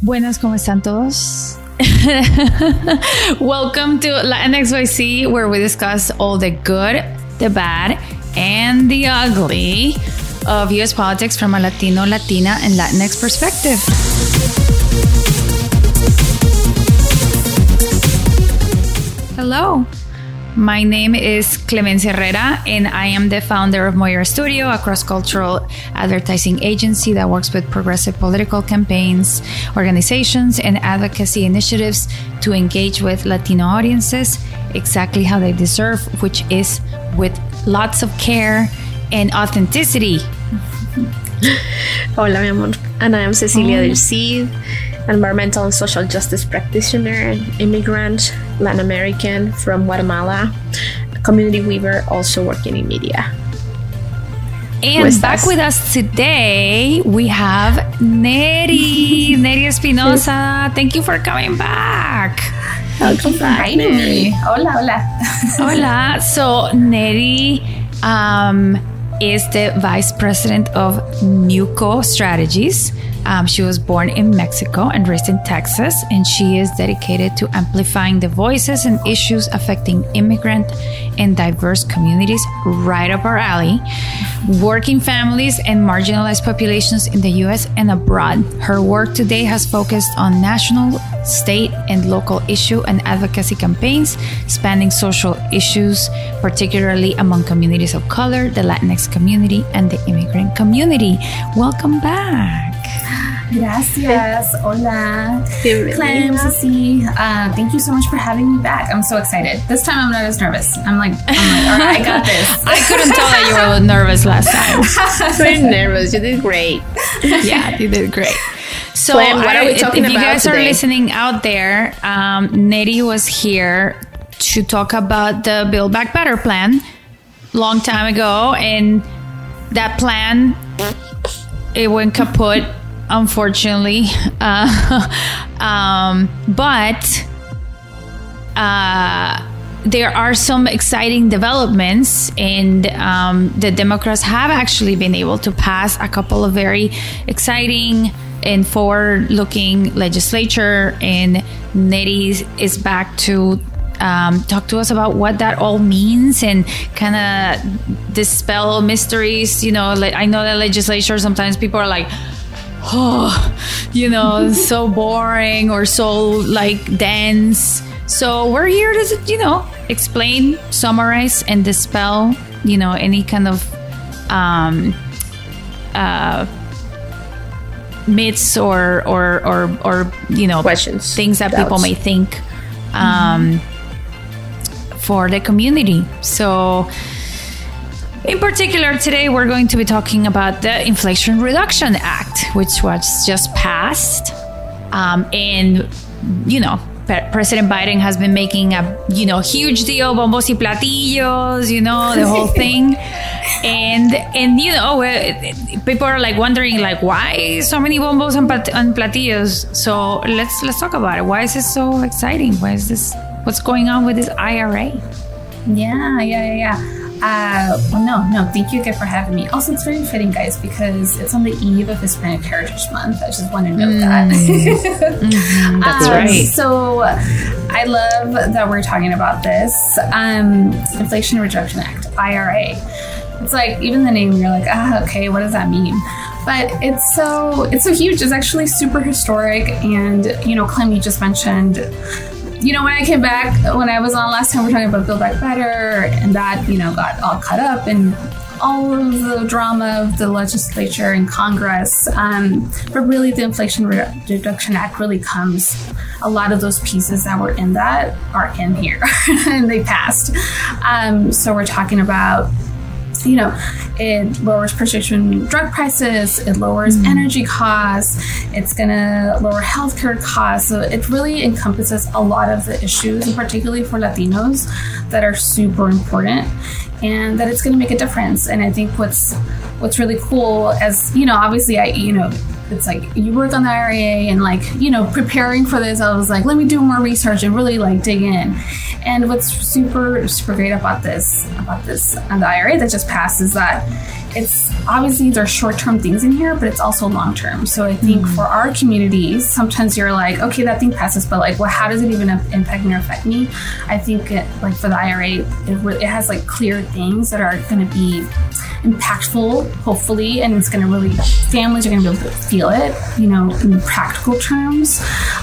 Buenas, ¿cómo están todos? Welcome to Latinx YC, where we discuss all the good, the bad, and the ugly of US politics from a Latino, Latina, and Latinx perspective. Hello. My name is Clemencia Herrera, and I am the founder of Moira Studio, a cross cultural advertising agency that works with progressive political campaigns, organizations, and advocacy initiatives to engage with Latino audiences exactly how they deserve, which is with lots of care and authenticity. Hola, mi amor. And I am Cecilia Del Cid environmental and social justice practitioner, immigrant, Latin American from Guatemala, community weaver, also working in media. And back with us today, we have Neri, Neri Espinosa. Thank you for coming back. Welcome back, Neri. Hola, hola. hola. So, Neri um, is the vice president of NUCO Strategies. Um, she was born in Mexico and raised in Texas, and she is dedicated to amplifying the voices and issues affecting immigrant and diverse communities right up our alley, working families and marginalized populations in the US and abroad. Her work today has focused on national, state, and local issue and advocacy campaigns spanning social issues, particularly among communities of color, the Latinx community, and the immigrant community. Welcome back. Gracias. Hola. Clem, Ceci. Uh, thank you so much for having me back. I'm so excited. This time I'm not as nervous. I'm like, I'm like, all right, I got this. I couldn't tell that you were a little nervous last time. Very nervous. You did great. Yeah, you did great. So, what are we talking if, if you guys today? are listening out there, um, Neri was here to talk about the Build Back Better plan long time ago, and that plan it went kaput unfortunately. Uh, um, but uh, there are some exciting developments, and um, the Democrats have actually been able to pass a couple of very exciting and forward-looking legislature. And Neri is back to um, talk to us about what that all means and kind of dispel mysteries. You know, like I know that legislature sometimes people are like oh, you know, so boring or so like dense. So we're here to, you know, explain, summarize, and dispel, you know, any kind of um, uh, myths or or or or you know questions, things that doubts. people may think um, mm-hmm. for the community. So in particular, today we're going to be talking about the Inflation Reduction Act, which was just passed. Um, and, you know, President Biden has been making a, you know, huge deal, bombos y platillos, you know, the whole thing. and, and, you know, people are like wondering, like, why so many bombos and, and platillos? So let's, let's talk about it. Why is this so exciting? Why is this, what's going on with this IRA? Yeah, yeah, yeah. Uh, well, no, no, thank you again for having me. Also, it's very fitting, guys, because it's on the eve of Hispanic Heritage Month. I just want to note mm. that. mm-hmm, that's um, right. So, I love that we're talking about this um, Inflation Reduction Act, IRA. It's like even the name, you're like, ah, okay, what does that mean? But it's so it's so huge. It's actually super historic, and you know, Clem, you just mentioned you know, when I came back, when I was on last time, we are talking about Build Back Better, and that, you know, got all cut up and all of the drama of the legislature and Congress. Um, but really, the Inflation Reduction Act really comes, a lot of those pieces that were in that are in here, and they passed. Um, so we're talking about you know, it lowers prescription drug prices, it lowers mm. energy costs, it's going to lower healthcare costs. So it really encompasses a lot of the issues, and particularly for Latinos, that are super important and that it's going to make a difference. And I think what's what's really cool as, you know, obviously I, you know, it's like you work on the IRA and like you know preparing for this. I was like, let me do more research and really like dig in. And what's super super great about this about this and the IRA that just passed is that it's obviously there's short-term things in here, but it's also long-term. So I think mm-hmm. for our communities, sometimes you're like, okay, that thing passes, but like, well, how does it even impact me or affect me? I think it, like for the IRA, it, it has like clear things that are going to be impactful, hopefully, and it's going to really families are going to be able to feel it, you know, in practical terms.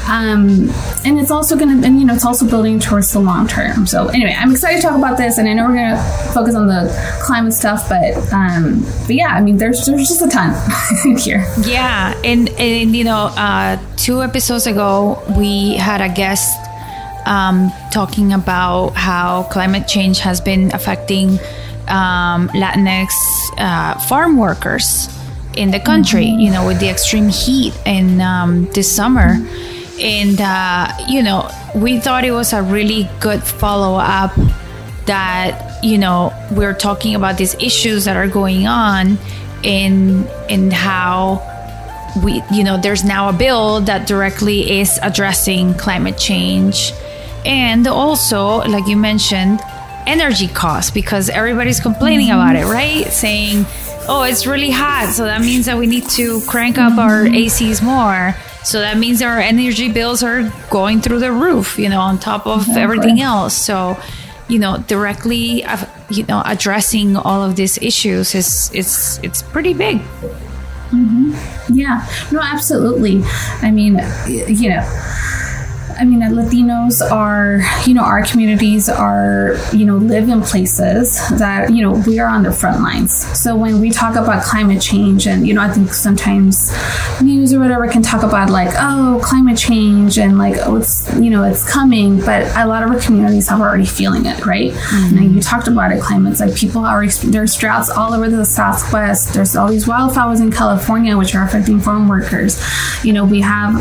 Um, and it's also going to, and you know, it's also building towards the long term. So anyway, I'm excited to talk about this, and I know we're going to focus on the climate stuff, but um, but yeah, I mean, there's there's just a ton here. Yeah, and and you know, uh, two episodes ago we had a guest um, talking about how climate change has been affecting um, Latinx uh, farm workers in the country, mm-hmm. you know, with the extreme heat in um, this summer. And, uh, you know, we thought it was a really good follow up that, you know, we're talking about these issues that are going on in, in how we, you know, there's now a bill that directly is addressing climate change. And also, like you mentioned, energy costs because everybody's complaining about it, right? Saying, oh, it's really hot. So that means that we need to crank up our ACs more. So that means our energy bills are going through the roof, you know, on top of exactly. everything else. So, you know, directly, uh, you know, addressing all of these issues is it's it's pretty big. Mm-hmm. Yeah, no, absolutely. I mean, you know I mean, Latinos are, you know, our communities are, you know, live in places that, you know, we are on the front lines. So when we talk about climate change, and, you know, I think sometimes news or whatever can talk about like, oh, climate change and like, oh, it's, you know, it's coming. But a lot of our communities have already feeling it, right? Mm-hmm. And you talked about it, climates like people are, there's droughts all over the Southwest. There's all these wildfires in California, which are affecting farm workers. You know, we have,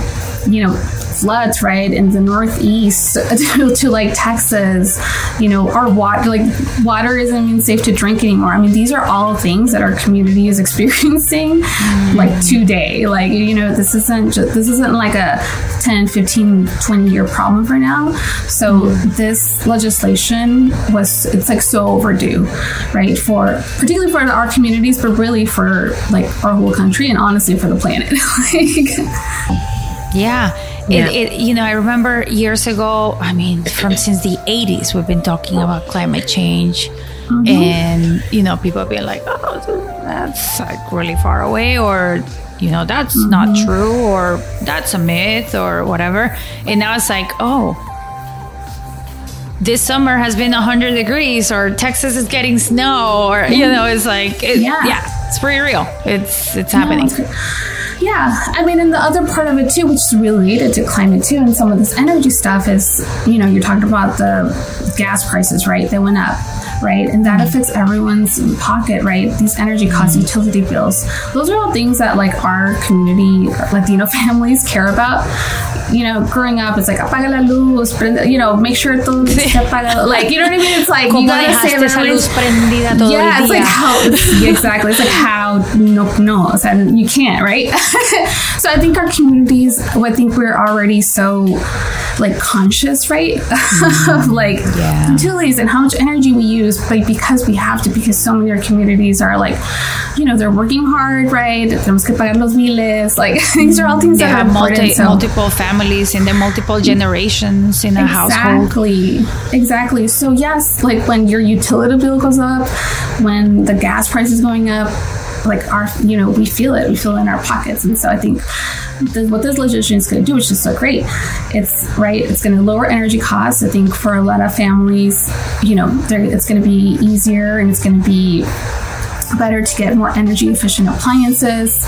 you know, floods, right, in the Northeast to, to like Texas, you know, our water, like water isn't even safe to drink anymore. I mean, these are all things that our community is experiencing mm. like today. Like, you know, this isn't just, this isn't like a 10, 15, 20 year problem for now. So mm. this legislation was, it's like so overdue, right? For particularly for our communities, but really for like our whole country and honestly for the planet. like, yeah yeah. It, it, you know, I remember years ago. I mean, from since the '80s, we've been talking about climate change, mm-hmm. and you know, people being like, "Oh, that's like really far away," or you know, that's mm-hmm. not true, or that's a myth, or whatever. And now it's like, oh, this summer has been 100 degrees or texas is getting snow or you know it's like it, yeah. yeah it's pretty real. It's it's happening. yeah, I mean, and the other part of it too, which is related to climate too, and some of this energy stuff is, you know, you're talking about the gas prices, right? They went up right? And that affects everyone's pocket, right? These energy costs, utility bills. Those are all things that like our community, Latino families care about. You know, growing up, it's like apaga la luz, prende, you know, make sure todo apaga. Like, you know what I mean? It's like you gotta say esa luz prendida todo yeah, it's like how yeah, exactly. It's like how no no, o sea, you can't, right? so I think our communities, I think we're already so like conscious, right? Mm-hmm. of like yeah. utilities and how much energy we use, like because we have to, because so many of our communities are like, you know, they're working hard, right? Tenemos que pagar los biles. Like these are all things they that have multi, so. multiple families and the multiple generations in a exactly. household. Exactly. Exactly. So yes, like when your utility bill goes up, when the gas price is going up, like our you know we feel it we feel it in our pockets. And so i think this, what this legislation is going to do which is so great it's right it's going to lower energy costs. I think for a lot of families you know it's going to be easier and it's going to be better to get more energy efficient appliances.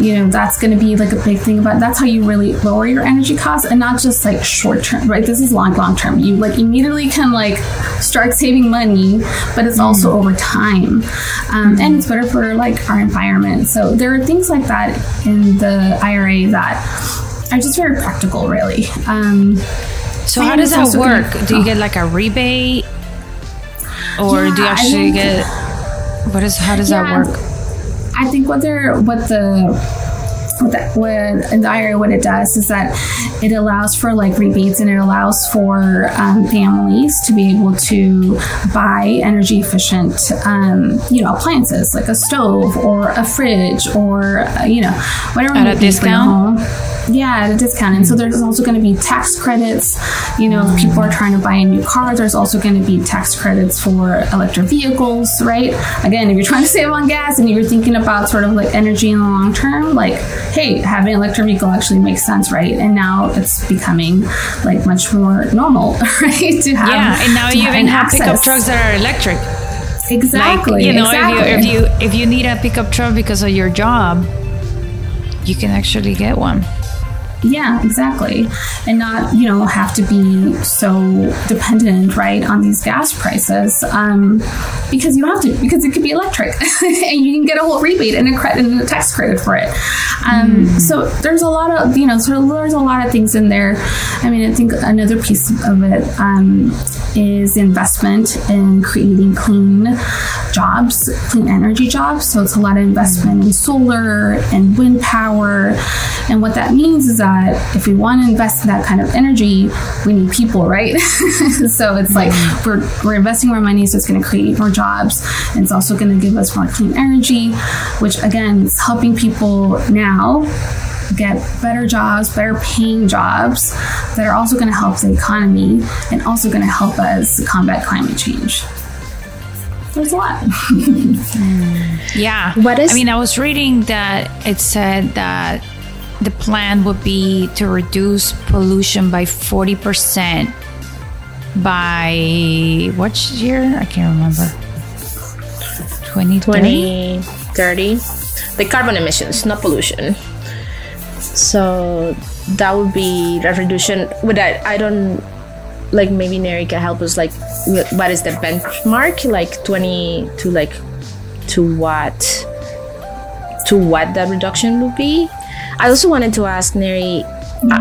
You know, that's going to be like a big thing about that's how you really lower your energy costs and not just like short term, right? This is long, long term. You like immediately can like start saving money, but it's also mm. over time. Um, and it's better for like our environment. So there are things like that in the IRA that are just very practical, really. Um, so how does that work? Gonna, do you get like a rebate? Or yeah, do you actually get what is how does yeah, that work? I think what they're what the what, that, what in the IRA what it does is that it allows for like rebates and it allows for um, families to be able to buy energy efficient um, you know appliances like a stove or a fridge or uh, you know whatever At a discount? yeah at a discount. And so there's also going to be tax credits you know if people are trying to buy a new car there's also going to be tax credits for electric vehicles right? Again if you're trying to save on gas and you're thinking about sort of like energy in the long term like hey having an electric vehicle actually makes sense right and now it's becoming like much more normal right to have Yeah, and now you even have pickup trucks that are electric. exactly Like you know, exactly. if you if you if you need a pickup truck because of your job, you can actually get one. Yeah, exactly. And not, you know, have to be so dependent, right, on these gas prices. Um, because you don't have to, because it could be electric and you can get a whole rebate and a credit and a tax credit for it. Um, So there's a lot of, you know, so there's a lot of things in there. I mean, I think another piece of it um, is investment in creating clean jobs, clean energy jobs. So it's a lot of investment in solar and wind power. And what that means is that if we want to invest in that kind of energy, we need people, right? so it's like mm-hmm. we're, we're investing more money, so it's going to create more jobs. And it's also going to give us more clean energy, which again is helping people now get better jobs, better paying jobs that are also going to help the economy and also going to help us combat climate change. There's a lot. Hmm. Yeah. What is- I mean, I was reading that it said that the plan would be to reduce pollution by 40% by what year? I can't remember. 2030? 2030 the carbon emissions not pollution so that would be reduction with that i don't like maybe Neri can help us like what is the benchmark like 20 to like to what to what that reduction would be i also wanted to ask Neri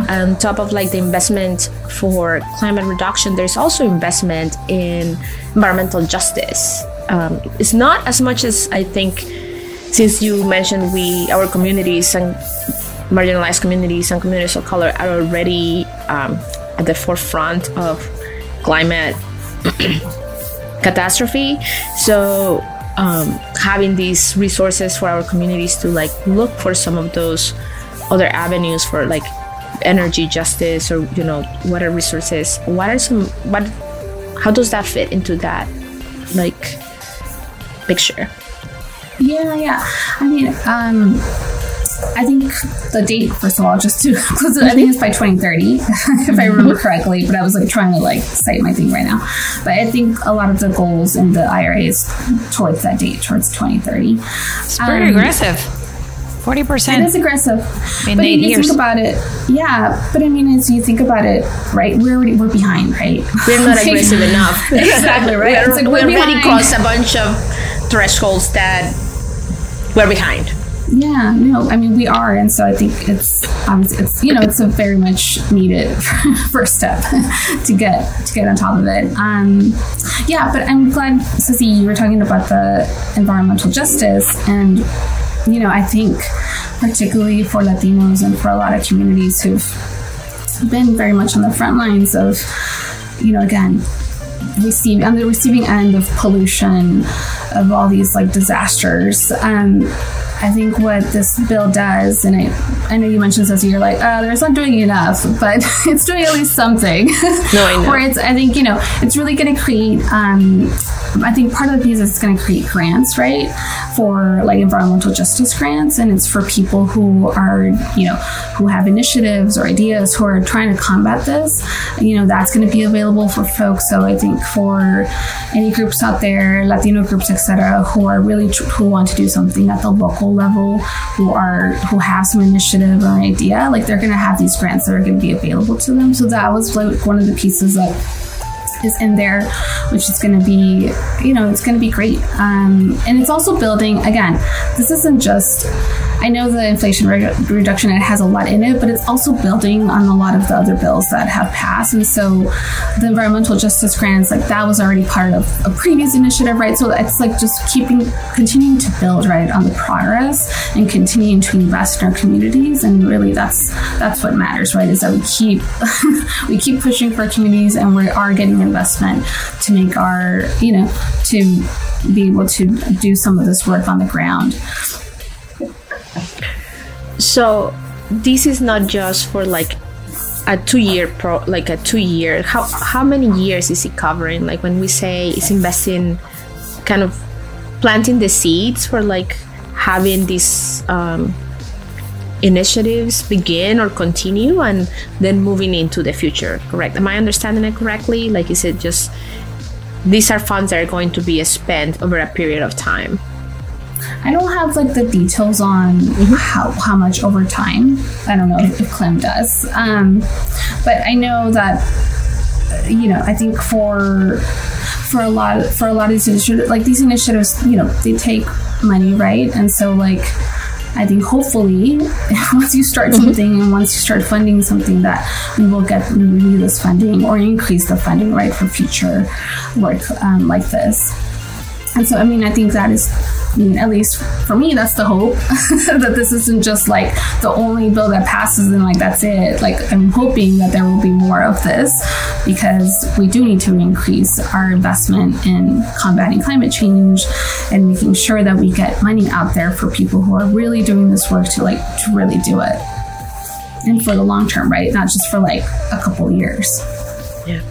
on top of like the investment for climate reduction there's also investment in environmental justice. Um, it's not as much as i think since you mentioned we our communities and marginalized communities and communities of color are already um, at the forefront of climate catastrophe. So um, having these resources for our communities to like look for some of those other avenues for like energy justice or you know water resources what are some what how does that fit into that like picture Yeah, yeah. I mean, um, I think the date, first of all, just to close it, I think it's by 2030, if I remember correctly, but I was like trying to like cite my thing right now. But I think a lot of the goals in the IRA is towards that date, towards 2030. It's pretty Um, aggressive. 40%. It is aggressive. In but eight if you years. think about it, yeah. But I mean, as you think about it, right, we're already, we're behind, right? we're not aggressive enough Exactly, right? we're, It's like we we're already behind. crossed a bunch of thresholds that we're behind Yeah, no, I mean we are, and so I think it's um, it's you know it's a very much needed first step to get to get on top of it. Um, yeah, but I'm glad, Ceci, you were talking about the environmental justice, and you know I think particularly for Latinos and for a lot of communities who've been very much on the front lines of you know again receive on the receiving end of pollution of all these like disasters um I think what this bill does, and I, I know you mentioned this, you're like, oh, there's not doing enough, but it's doing at least something. No, I know. Where it's, I think, you know, it's really going to create, um, I think part of the piece is going to create grants, right, for like environmental justice grants, and it's for people who are, you know, who have initiatives or ideas who are trying to combat this. You know, that's going to be available for folks. So I think for any groups out there, Latino groups, etc., who are really tr- who want to do something at the local level, who are who have some initiative or an idea, like they're going to have these grants that are going to be available to them. So that was like one of the pieces that is in there, which is going to be, you know, it's going to be great. Um, and it's also building, again, this isn't just, I know the Inflation Re- Reduction Act has a lot in it, but it's also building on a lot of the other bills that have passed. And so the environmental justice grants, like that was already part of a previous initiative, right? So it's like just keeping, continuing to build, right, on the progress and continuing to invest in our communities. And really that's, that's what matters, right? Is that we keep, we keep pushing for communities and we are getting investment to make our, you know, to be able to do some of this work on the ground. So this is not just for like a two year pro like a two year how how many years is it covering like when we say it's investing kind of planting the seeds for like having this um, initiatives begin or continue and then moving into the future correct am i understanding it correctly like is it just these are funds that are going to be spent over a period of time I don't have like the details on how, how much over time. I don't know if Clem does. Um, but I know that you know, I think for for a lot for a lot of these initiatives like these initiatives, you know, they take money, right? And so like I think hopefully once you start something and once you start funding something that we will get renew this funding or increase the funding right for future work um, like this. And so I mean I think that is I mean, at least for me, that's the hope that this isn't just like the only bill that passes and like that's it. Like, I'm hoping that there will be more of this because we do need to increase our investment in combating climate change and making sure that we get money out there for people who are really doing this work to like to really do it and for the long term, right? Not just for like a couple years. Yeah.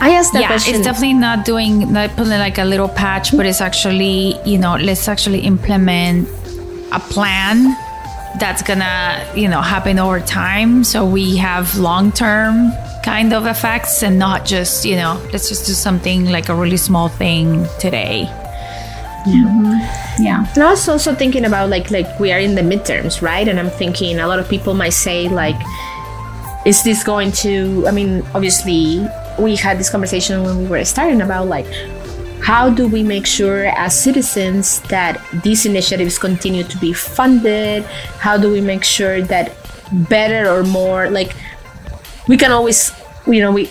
I asked that yeah, question. it's definitely not doing not putting like a little patch, but it's actually you know let's actually implement a plan that's gonna you know happen over time, so we have long term kind of effects and not just you know let's just do something like a really small thing today. Mm-hmm. Yeah. And I was also thinking about like like we are in the midterms, right? And I'm thinking a lot of people might say like, is this going to? I mean, obviously we had this conversation when we were starting about like how do we make sure as citizens that these initiatives continue to be funded? How do we make sure that better or more like we can always you know we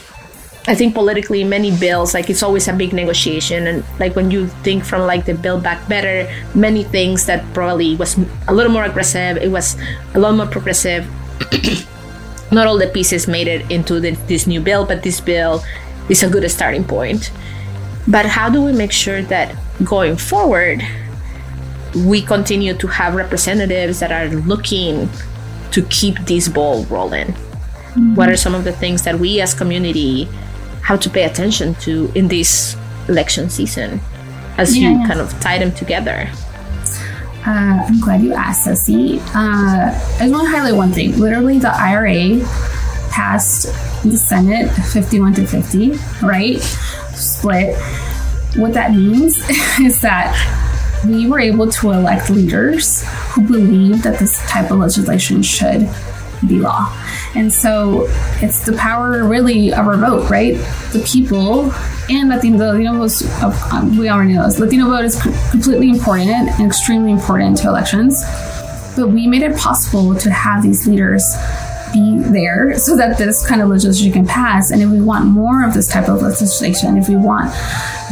I think politically many bills like it's always a big negotiation and like when you think from like the build back better many things that probably was a little more aggressive it was a lot more progressive not all the pieces made it into the, this new bill but this bill is a good starting point. But how do we make sure that going forward we continue to have representatives that are looking to keep this ball rolling? Mm-hmm. What are some of the things that we as community have to pay attention to in this election season as you Yeah. kind of tie them together Uh, I'm glad you asked, Ceci. Uh, I just want to highlight one thing. Literally, the IRA passed the Senate 51 to 50, right? Split. What that means is that we were able to elect leaders who believe that this type of legislation should be law. And so it's the power really of our vote, right? The people and Latino, Latino votes, um, we already know this. Latino vote is completely important and extremely important to elections. But we made it possible to have these leaders be there so that this kind of legislation can pass. And if we want more of this type of legislation, if we want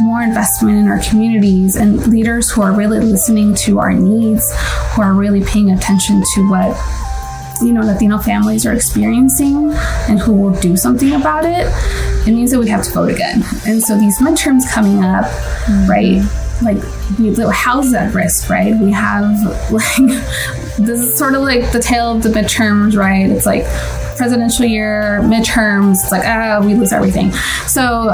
more investment in our communities and leaders who are really listening to our needs, who are really paying attention to what you know Latino families are experiencing and who will do something about it, it means that we have to vote again. And so these midterms coming up, right? Like we house at risk, right? We have like this is sort of like the tail of the midterms, right? It's like presidential year, midterms, it's like ah, we lose everything. So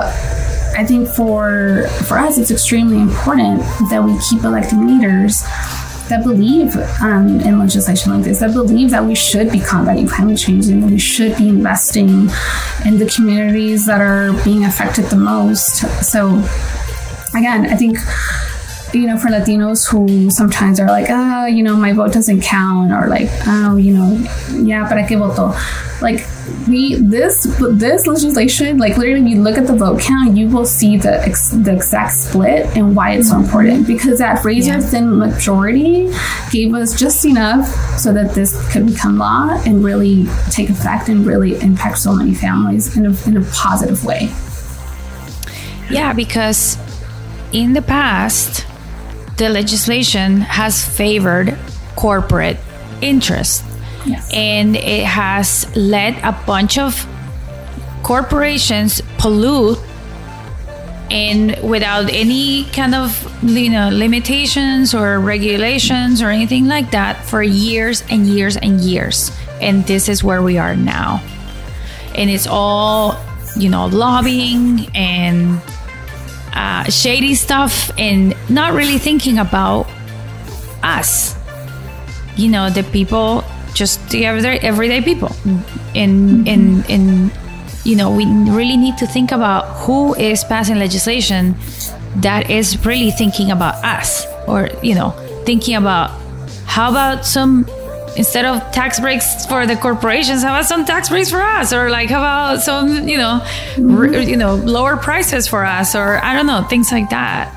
I think for for us, it's extremely important that we keep electing leaders that believe um, in legislation like this, that believe that we should be combating climate change and that we should be investing in the communities that are being affected the most. So, again, I think you know, for Latinos who sometimes are like, ah, you know, my vote doesn't count, or like, oh, you know, yeah, para qué voto? Like, we this this legislation, like literally, if you look at the vote count, you will see the ex- the exact split and why it's so mm-hmm. important. Because that razor thin majority gave us just enough so that this could become law and really take effect and really impact so many families in a, in a positive way. Yeah, because in the past, the legislation has favored corporate interest. And it has let a bunch of corporations pollute and without any kind of you know limitations or regulations or anything like that for years and years and years. And this is where we are now. And it's all you know lobbying and uh, shady stuff and not really thinking about us. You know the people just the everyday, everyday people. In in in you know we really need to think about who is passing legislation that is really thinking about us or you know thinking about how about some instead of tax breaks for the corporations how about some tax breaks for us? Or like how about some you know r- you know lower prices for us? Or i don't know things like that.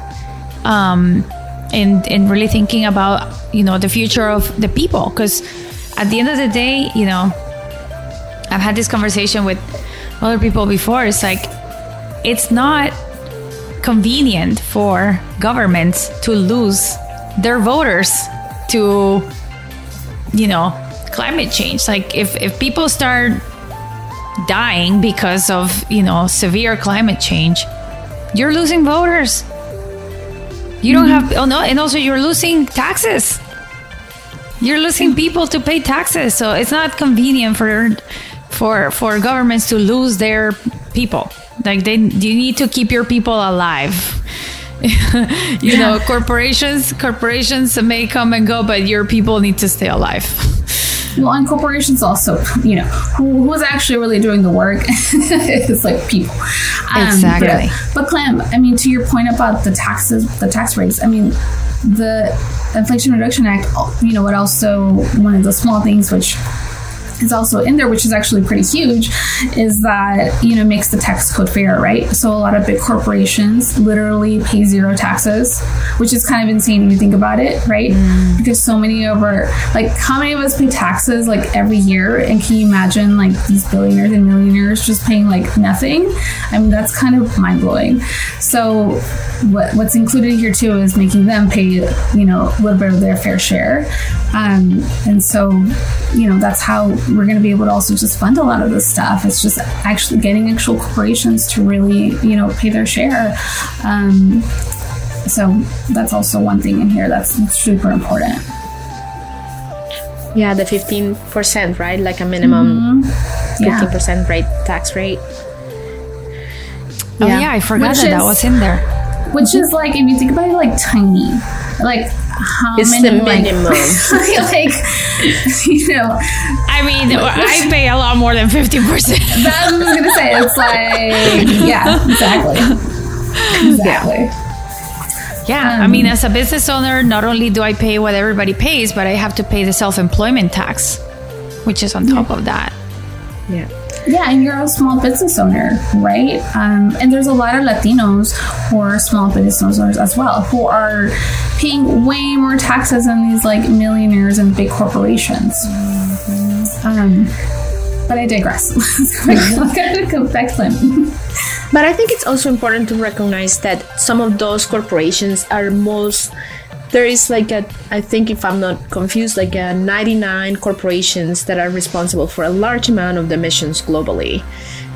Um and and really thinking about you know the future of the people. Because at the end of the day you know i've had this conversation with other people before. It's like it's not convenient for governments to lose their voters to you know climate change. Like if if people start dying because of you know severe climate change you're losing voters. You don't mm-hmm. have oh no and also you're losing taxes you're losing people to pay taxes so it's not convenient for for for governments to lose their people. Like they you need to keep your people alive. You know corporations corporations may come and go but your people need to stay alive. Well, and corporations also, you know, who, who's actually really doing the work? It's like people. Um, Exactly. But, but Clem, I mean, to your point about the taxes, the tax rates, I mean, the Inflation Reduction Act, you know, it also, one of the small things which is also in there, which is actually pretty huge, is that you know makes the tax code fair, right? So a lot of big corporations literally pay zero taxes, which is kind of insane when you think about it, right? Because so many of our like how many of us pay taxes like every year, and can you imagine like these billionaires and millionaires just paying like nothing? I mean that's kind of mind blowing. So what, what's included here too is making them pay you know a little bit of their fair share, um, and so you know that's how we're going to be able to also just fund a lot of this stuff. It's just actually getting actual corporations to really, you know, pay their share. Um, so that's also one thing in here that's super important. Yeah, the 15%, right? Like a minimum Yeah. 15% rate tax rate. oh yeah i forgot Which that that is- was in there Which is like, if you think about it, like tiny. Like, how It's many, the minimum. like, you know, i mean i pay a lot more than 50% that's what I was going to say. It's like, yeah, exactly. Exactly. Yeah, I um, mean, as a business owner, not only do I pay what everybody pays, but I have to pay the self employment tax, which is on top of that. Yeah. Yeah, and you're a small business owner, right? Um, and there's a lot of Latinos who are small business owners as well, who are paying way more taxes than these like millionaires and big corporations. Um, but I digress. Let's go back to. But I think it's also important to recognize that some of those corporations are most there is like a I think if I'm not confused like a 99 corporations that are responsible for a large amount of the emissions globally.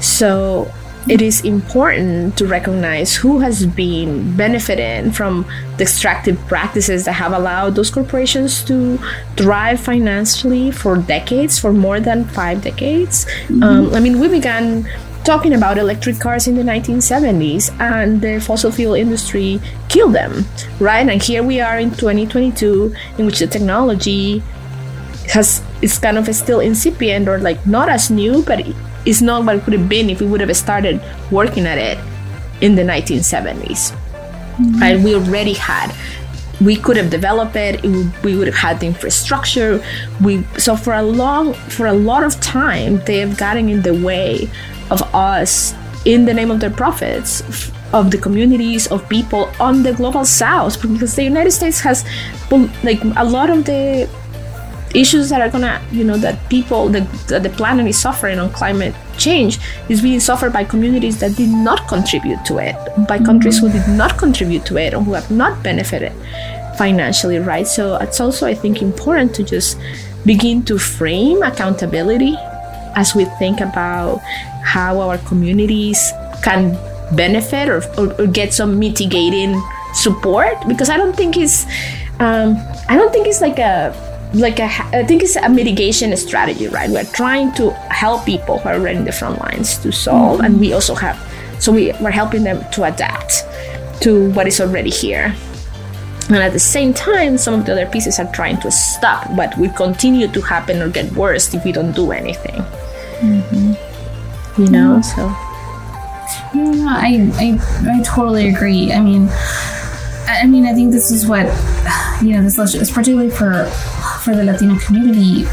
So it is important to recognize who has been benefiting from the extractive practices that have allowed those corporations to thrive financially for decades, for more than five decades. Um, I mean, we began talking about electric cars in the 1970s and the fossil fuel industry killed them right? And here we are in 2022 in which the technology has is kind of still incipient or like not as new but it's not what it would have been if we would have started working at it in the 1970s mm-hmm. and we already had we could have developed it, it we would have had the infrastructure. We so for a long for a lot of time they have gotten in the way of us in the name of their profits of the communities of people on the global south because the united states has like a lot of the issues that are gonna you know that people the, that the planet is suffering on climate change is being suffered by communities that did not contribute to it by countries who did not contribute to it or who have not benefited financially right? So it's also i think important to just begin to frame accountability as we think about how our communities can benefit or, or, or get some mitigating support because i don't think it's um, i don't think it's like a like a, I think it's a mitigation strategy, right? We're trying to help people who are already in the front lines to solve, mm-hmm. and we also have, so we, we're helping them to adapt to what is already here. And at the same time, some of the other pieces are trying to stop what will continue to happen or get worse if we don't do anything. Mm-hmm. You know, mm-hmm. so. Yeah, I, I, I totally agree. I mean, I mean, I think this is what you know. This is particularly for for the Latino community,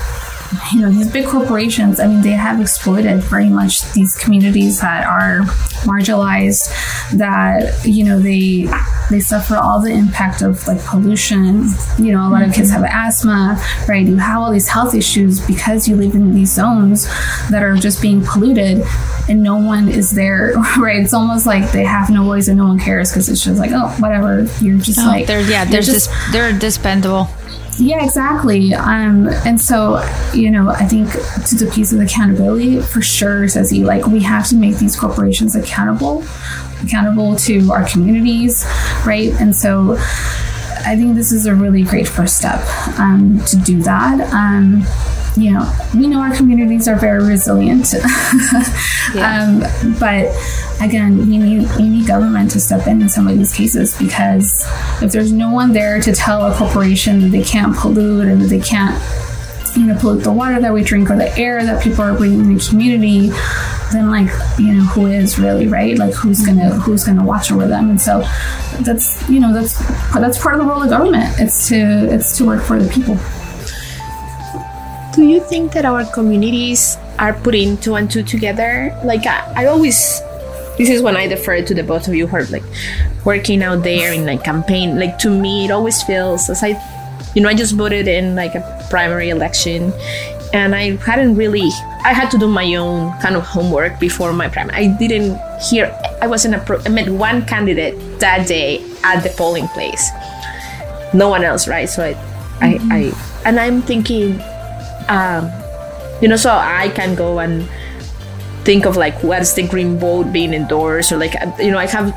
you know, these big corporations, I mean, they have exploited very much these communities that are marginalized, that, you know, they they suffer all the impact of like pollution. You know, a lot mm-hmm. of kids have asthma, right? You have all these health issues because you live in these zones that are just being polluted and no one is there, right? It's almost like they have no voice and no one cares because it's just like, oh, whatever. You're just oh, like, they're, yeah, they're just, dis- they're dispendable. Yeah, exactly. Um, and so, you know, I think to the piece of accountability, for sure, Ceci, like, we have to make these corporations accountable, accountable to our communities, right? And so, I think this is a really great first step um, to do that. Um, you know, we know our communities are very resilient, yeah. um, but again, we need we need government to step in in some of these cases because if there's no one there to tell a corporation that they can't pollute and that they can't you know pollute the water that we drink or the air that people are breathing in the community then like you know who is really right? Like who's gonna who's gonna watch over them? And so that's you know that's that's part of the role of government. It's to it's to work for the people do you think that our communities are putting two and two together like i, I always this is when I defer to the both of you who are like working out there in like campaign. Like to me, it always feels as I, you know, I just voted in like a primary election, and I hadn't really. I had to do my own kind of homework before my primary. I didn't hear. I wasn't a. Pro, I met one candidate that day at the polling place. No one else, right? So I, mm-hmm. I, I, and I'm thinking, um, you know, so I can go and think of like what's the green vote being endorsed or like you know I have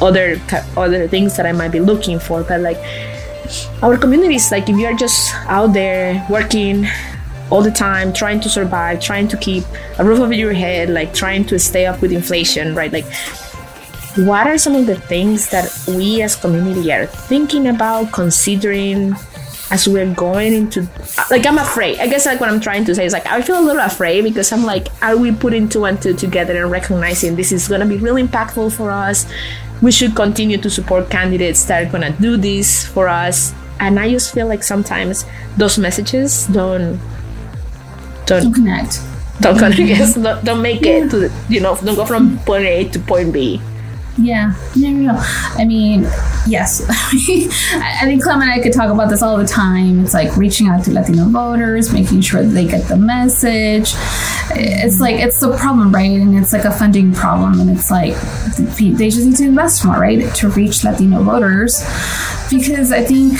other other things that I might be looking for but like our communities like if you're just out there working all the time trying to survive trying to keep a roof over your head like trying to stay up with inflation right? Like what are some of the things that we as community are thinking about considering as we're going into like i'm afraid. I guess like what i'm trying to say is like i feel a little afraid because i'm like are we putting two and two together and recognizing this is going to be really impactful for us? We should continue to support candidates that are going to do this for us. And i just feel like sometimes those messages don't don't, don't connect. don't connect. Don't, don't make yeah. it to the, you know don't go from point a to point b yeah, no, no, no. I mean, yes. I think Clem and I could talk about this all the time. It's like reaching out to Latino voters, making sure they get the message. It's like, it's the problem, right? And it's like a funding problem. And it's like, they just need to invest more, right? To reach Latino voters. Because I think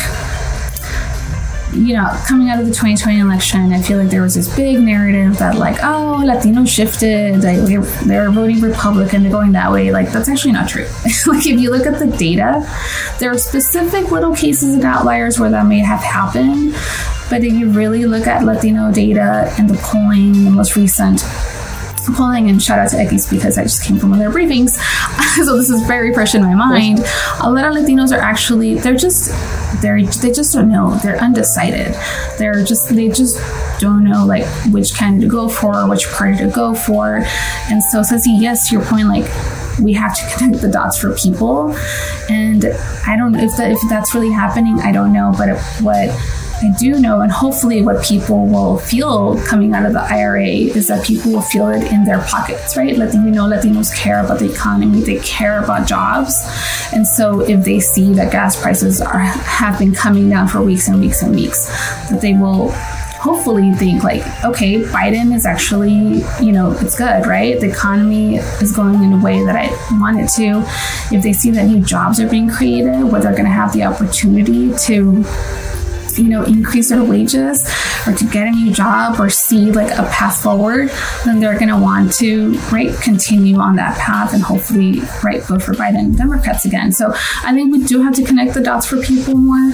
you know, coming out of the 2020 election, I feel like there was this big narrative that, like, oh, Latinos shifted, they, they're voting Republican, they're going that way. Like, that's actually not true. like, if you look at the data, there are specific little cases and outliers where that may have happened. But if you really look at Latino data and the polling, the most recent polling and shout out to Equis because I just came from one of their briefings. so this is very fresh in my mind. A lot of Latinos are actually they're just they're they just don't know. They're undecided. They're just they just don't know like which candidate to go for, which party to go for. And so says yes your point, like we have to connect the dots for people. And I don't know if that if that's really happening. I don't know, but what I do know, and hopefully, what people will feel coming out of the IRA is that people will feel it in their pockets, right? Letting you know Latinos care about the economy, they care about jobs, and so if they see that gas prices are have been coming down for weeks and weeks and weeks, that they will hopefully think like, okay, Biden is actually, you know, it's good, right? The economy is going in a way that I want it to. If they see that new jobs are being created, where they're going to have the opportunity to you know increase their wages or to get a new job or see like a path forward then they're going to want to right continue on that path and hopefully right vote for biden democrats again so i think we do have to connect the dots for people more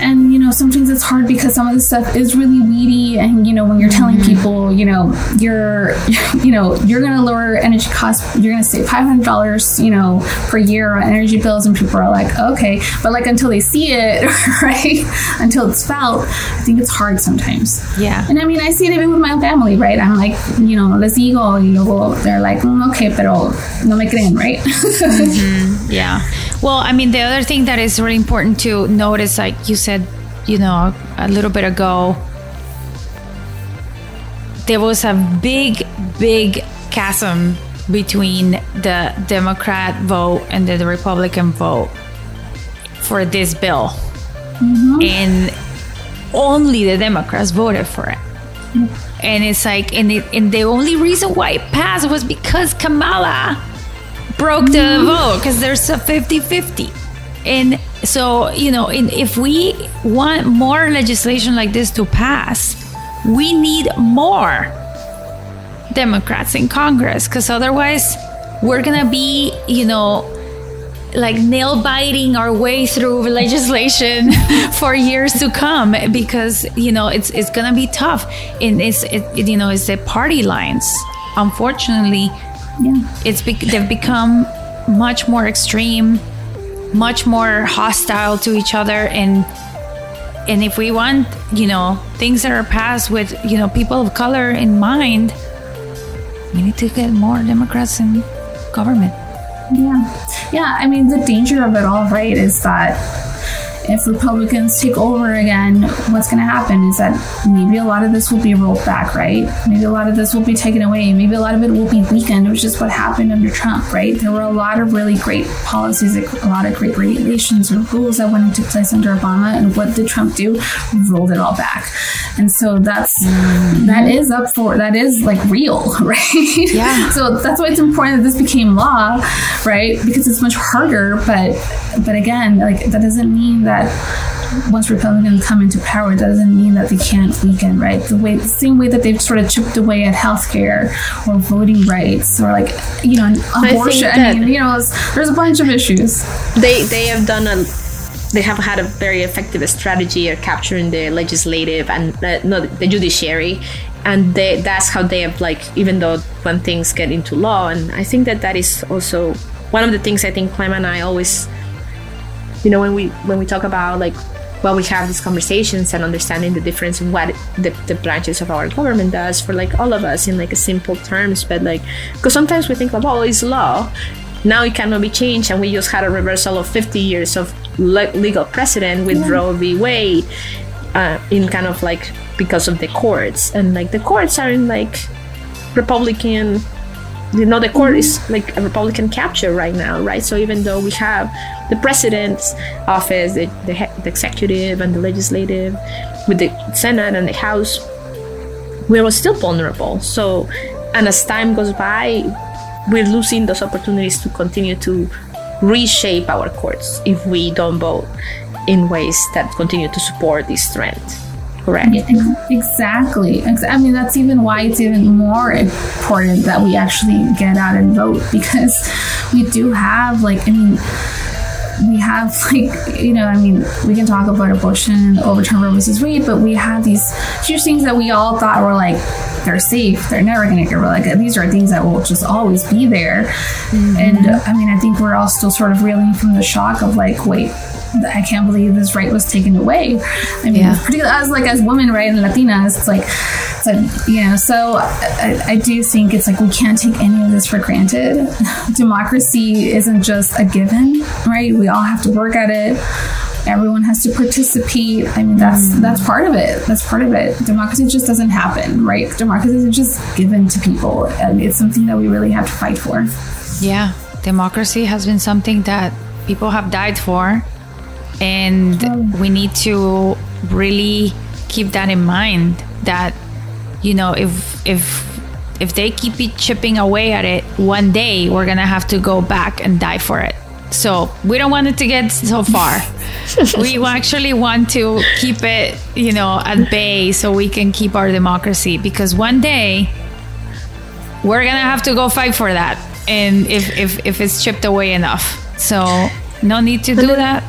and you know sometimes it's hard because some of the stuff is really weedy. And you know when you're telling mm-hmm. people you know you're you know you're going to lower energy costs you're going to save $500 you know per year on energy bills. And people are like okay. But like until they see it right? Until it's felt i think it's hard sometimes. Yeah. And i mean i see it even with my own family right? I'm like you know les digo y luego they're like mm, okay pero no me creen right? Mm-hmm. yeah. Well i mean the other thing that is really important to notice like you said said, you know, a little bit ago, there was a big, big chasm between the Democrat vote and the Republican vote for this bill. Mm-hmm. And only the Democrats voted for it. Mm-hmm. And it's like, and, it, and the only reason why it passed was because Kamala broke the mm-hmm. vote because there's a 50 50. And so, you know, in, if we want more legislation like this to pass, we need more Democrats in Congress because otherwise we're going to be, you know, like nail biting our way through legislation for years to come because you know it's it's gonna be tough. And it's it, you know it's the party lines. Unfortunately yeah. it's be- they've become much more extreme much more hostile to each other. And and if we want you know things that are passed with you know people of color in mind we need to get more democrats in government. Yeah. Yeah i mean the danger of it all right is that if Republicans take over again, what's going to happen is that maybe a lot of this will be rolled back, right? Maybe a lot of this will be taken away. Maybe a lot of it will be weakened, which is what happened under Trump, right? There were a lot of really great policies, a lot of great regulations or rules that went into place under Obama. And what did Trump do? Rolled it all back. And so that's, mm-hmm. that is up for, that is like real, right? Yeah. so that's why it's important that this became law, right? Because it's much harder, but, but again, like that doesn't mean that that once Republicans come into power, doesn't mean that they can't weaken, right? The way, the same way that they've sort of chipped away at healthcare or voting rights or like, you know, abortion. I, I mean, you know, there's a bunch of issues. They they have done a they have had a very effective strategy of capturing the legislative and uh, no the judiciary and they, that's how they have like even though when things get into law and i think that that is also one of the things i think clem and i always you know when we when we talk about like well we have these conversations and understanding the difference in what the, the branches of our government does for like all of us in like a simple terms but like because sometimes we think like oh it's law. Now it cannot be changed and we just had a reversal of 50 years of le- legal precedent with yeah. roe v. Wade uh, in kind of like because of the courts. And like the courts are in like republican you know the court is like a republican capture right now right? So even though we have the president's office the, the, the executive and the legislative with the senate and the house we're still vulnerable. So and as time goes by we're losing those opportunities to continue to reshape our courts if we don't vote in ways that continue to support this trend correct. exactly. I mean, that's even why it's even more important that we actually get out and vote because we do have, like, I mean, we have like you know i mean we can talk about abortion overturn roe versus wade but we have these huge things that we all thought were like they're safe they're never going to get rid like these are things that will just always be there mm-hmm. and i mean i think we're all still sort of reeling from the shock of like wait I can't believe this right was taken away. I mean, Yeah. particularly as like as women, right, and Latinas, it's like, it's like you know. So I, I do think it's like we can't take any of this for granted. Democracy isn't just a given, right? We all have to work at it. Everyone has to participate. I mean, that's mm. that's part of it. That's part of it. Democracy just doesn't happen, right? Democracy isn't just given to people, and it's something that we really have to fight for. Yeah, democracy has been something that people have died for, and we need to really keep that in mind. That you know, if if if they keep chipping away at it, one day we're gonna have to go back and die for it. So we don't want it to get so far. we actually want to keep it, you know, at bay so we can keep our democracy because one day we're gonna have to go fight for that and if if, if it's chipped away enough so no need to do that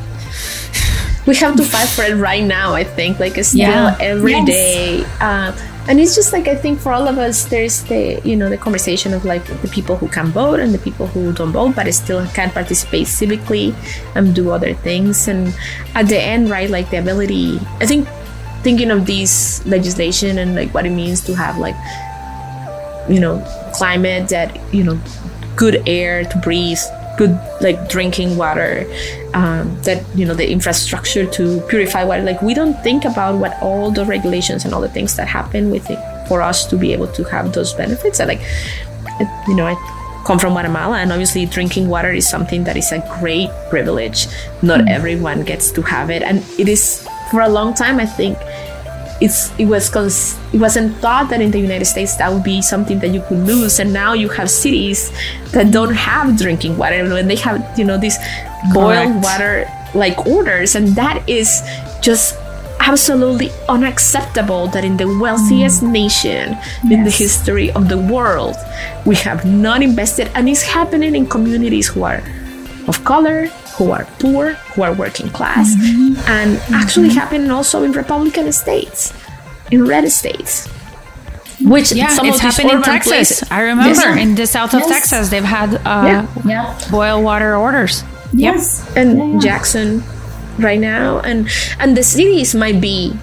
we have to fight for it right now i think like still Yeah. every Yes. day. uh, and it's just like i think for all of us there's the you know the conversation of like the people who can vote and the people who don't vote but still can participate civically and do other things and at the end right like the ability i think thinking of these legislation and like what it means to have like you know climate that you know good air to breathe good like drinking water um, that you know the infrastructure to purify water. Like we don't think about what all the regulations and all the things that happen with it for us to be able to have those benefits and like it, you know i come from guatemala. And obviously drinking water is something that is a great privilege. Not everyone gets to have it. And it is for a long time i think it's it was cons- it wasn't thought that in the United States that would be something that you could lose, and now you have cities that don't have drinking water, and they have you know these boiled water like orders, and that is just absolutely unacceptable that in the wealthiest mm. nation in the history of the world we have not invested and it's happening in communities who are of color who are poor who are working class and actually happening also in republican states in red states. Which yeah some it's of happened in texas. places- i remember Yes. in the south of Yes. texas they've had uh, Yeah. Yeah. boil water orders. Yes. and Jackson right now. And and the cities might be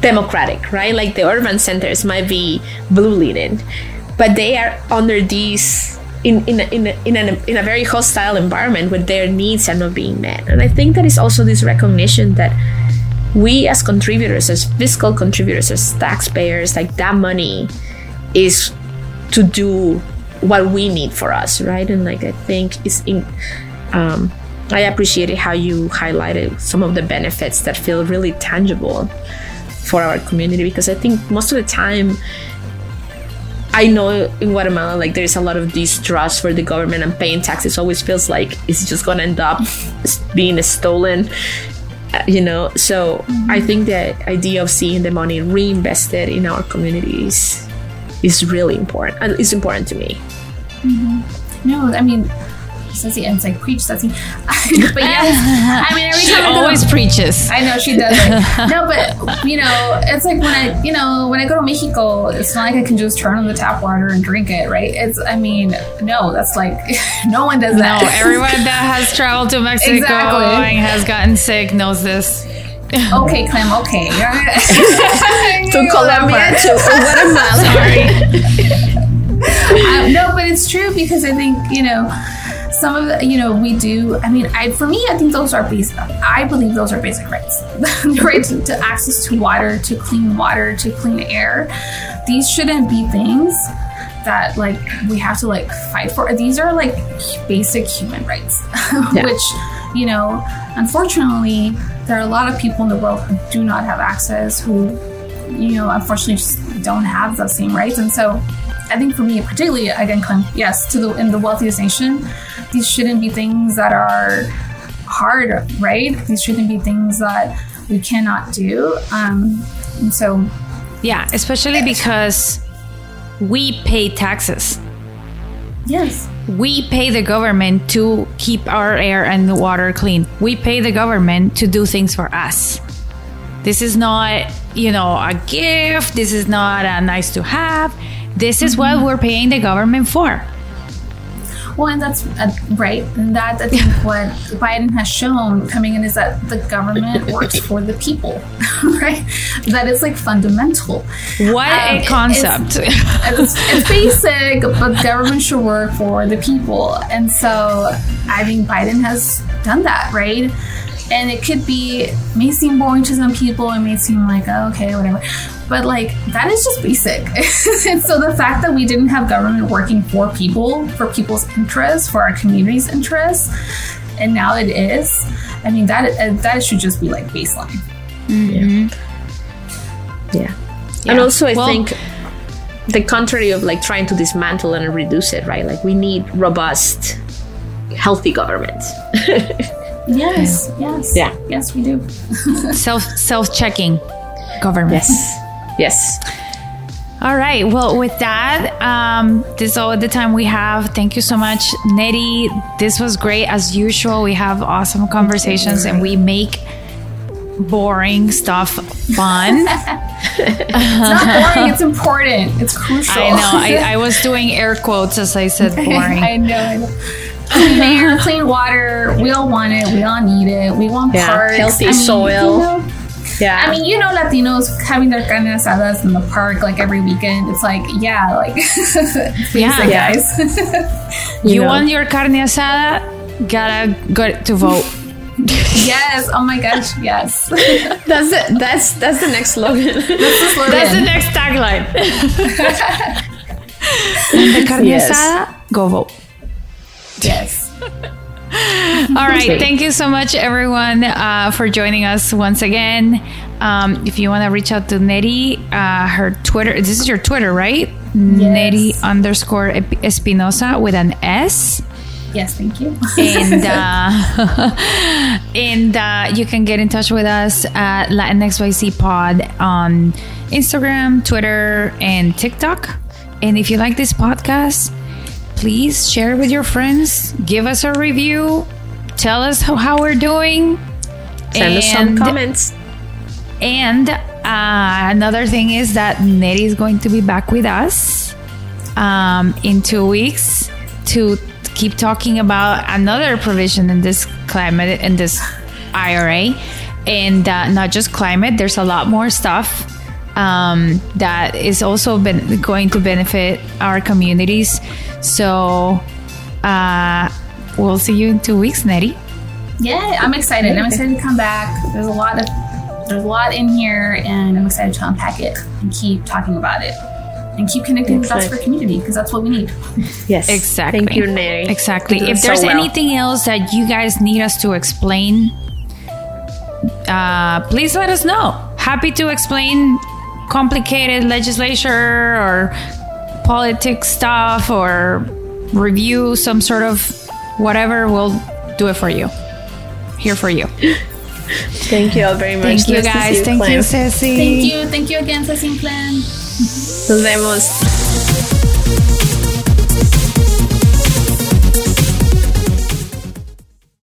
democratic right? Like the urban centers might be blue leaning but they are under these in in in in, a, in a very hostile environment where their needs are not being met. And i think that is also this recognition that we as contributors as fiscal contributors as taxpayers like that money is to do what we need for us right? And like i think it's in um, I appreciated how you highlighted some of the benefits that feel really tangible for our community because I think most of the time I know in Guatemala like there's a lot of distrust for the government and paying taxes. Always feels like it's just gonna end up being stolen uh, you know? So I think the idea of seeing the money reinvested in our communities is really important it's important to me. No, I mean, Ceci, it's like preach, Ceci. but yes, I mean, every she time I go always preaches I know she does it. no, but you know, it's like when I, you know, when I go to Mexico, it's not like I can just turn on the tap water and drink it, right? It's, I mean, no, that's like no one does that. no everyone that has traveled to mexico Exactly. and has gotten sick knows this okay, Clem. Okay, to Colombia to Guatemala uh, no, but it's true because I think you know some of the, you know we do. I mean, I for me, I think those are basic. I believe those are basic rights, the right to, to access to water, to clean water, to clean air. These shouldn't be things that like we have to like fight for. These are like basic human rights, Yeah. which you know, unfortunately, there are a lot of people in the world who do not have access, who you know, unfortunately, just don't have those same rights, and so I think for me, particularly again, yes, to the in the wealthiest nation, these shouldn't be things that are hard, right? These shouldn't be things that we cannot do. Um, and so, yeah especially because we pay taxes yes, We pay the government to keep our air and the water clean. We pay the government to do things for us. This is not, you know, a gift. This is not a nice to have. This is what we're paying the government for. Well, and that's uh, right. And that I think what Biden has shown coming in is that the government works for the people, right? That is like fundamental. What um, a concept! It's, it's, it's, basic, but government should work for the people, and so I think Biden has done that, right? And it could be may seem boring to some people. It may seem like oh, okay, whatever but like that is just basic. and so the fact that we didn't have government working for people, for people's interests, for our community's interests, and now it is. I mean that uh, that should just be like baseline. Mm-hmm. Yeah. yeah. yeah. And also I well, think the contrary of like trying to dismantle and reduce it, right? Like we need robust, healthy government. yes, yes. Yeah. Yes, we do. self self checking government. Yes. Yes. All right. Well, with that, um, this is all the time we have. Thank you so much, Nettie. This was great as usual. We have awesome conversations and we make boring stuff fun. it's not boring. It's important. It's crucial. I know. I, I was doing air quotes as I said boring. I know. I know. Clean air, clean water. We all want it. We all need it. We want yeah, parks. Healthy I mean, soil. You know, yeah. I mean, you know, Latinos having their carne asadas in the park like every weekend. It's like, yeah, like, yeah, guys. you, you know. want your carne asada? Gotta go to vote. yes. Oh my gosh. Yes. that's it. That's that's the next slogan. That's the slogan. That's the next tagline. the carne yes. asada, go vote. Yes. All right. Thank you so much, everyone, uh, for joining us once again. Um, if you want to reach out to Nettie, uh, her Twitter, this is your Twitter, right? Yes. Nettie underscore Espinosa with an S. Yes, thank you. and uh, and uh, you can get in touch with us at Latin LatinXYC Pod on Instagram, Twitter, and TikTok. And if you like this podcast, please share with your friends, give us a review, tell us how, how we're doing. Send and, us some comments. And uh, another thing is that Nettie is going to be back with us um, in two weeks to keep talking about another provision in this climate, in this IRA. And uh, not just climate, there's a lot more stuff um, that is also been going to benefit our communities. So uh, we'll see you in two weeks, Nettie. Yeah, I'm excited. I'm excited to come back. There's a lot of there's a lot in here, and I'm excited to unpack it and keep talking about it and keep connecting with us for community because that's what we need. Yes, exactly. Thank you, Nettie. Exactly. If there's so well. anything else that you guys need us to explain, uh, please let us know. Happy to explain complicated legislature or politics stuff or review some sort of whatever, we'll do it for you. Here for you. Thank you all very much. Thank you guys. You, Thank Clem. you, Ceci. Thank you. Thank you again, Ceci and Clem. Nos vemos.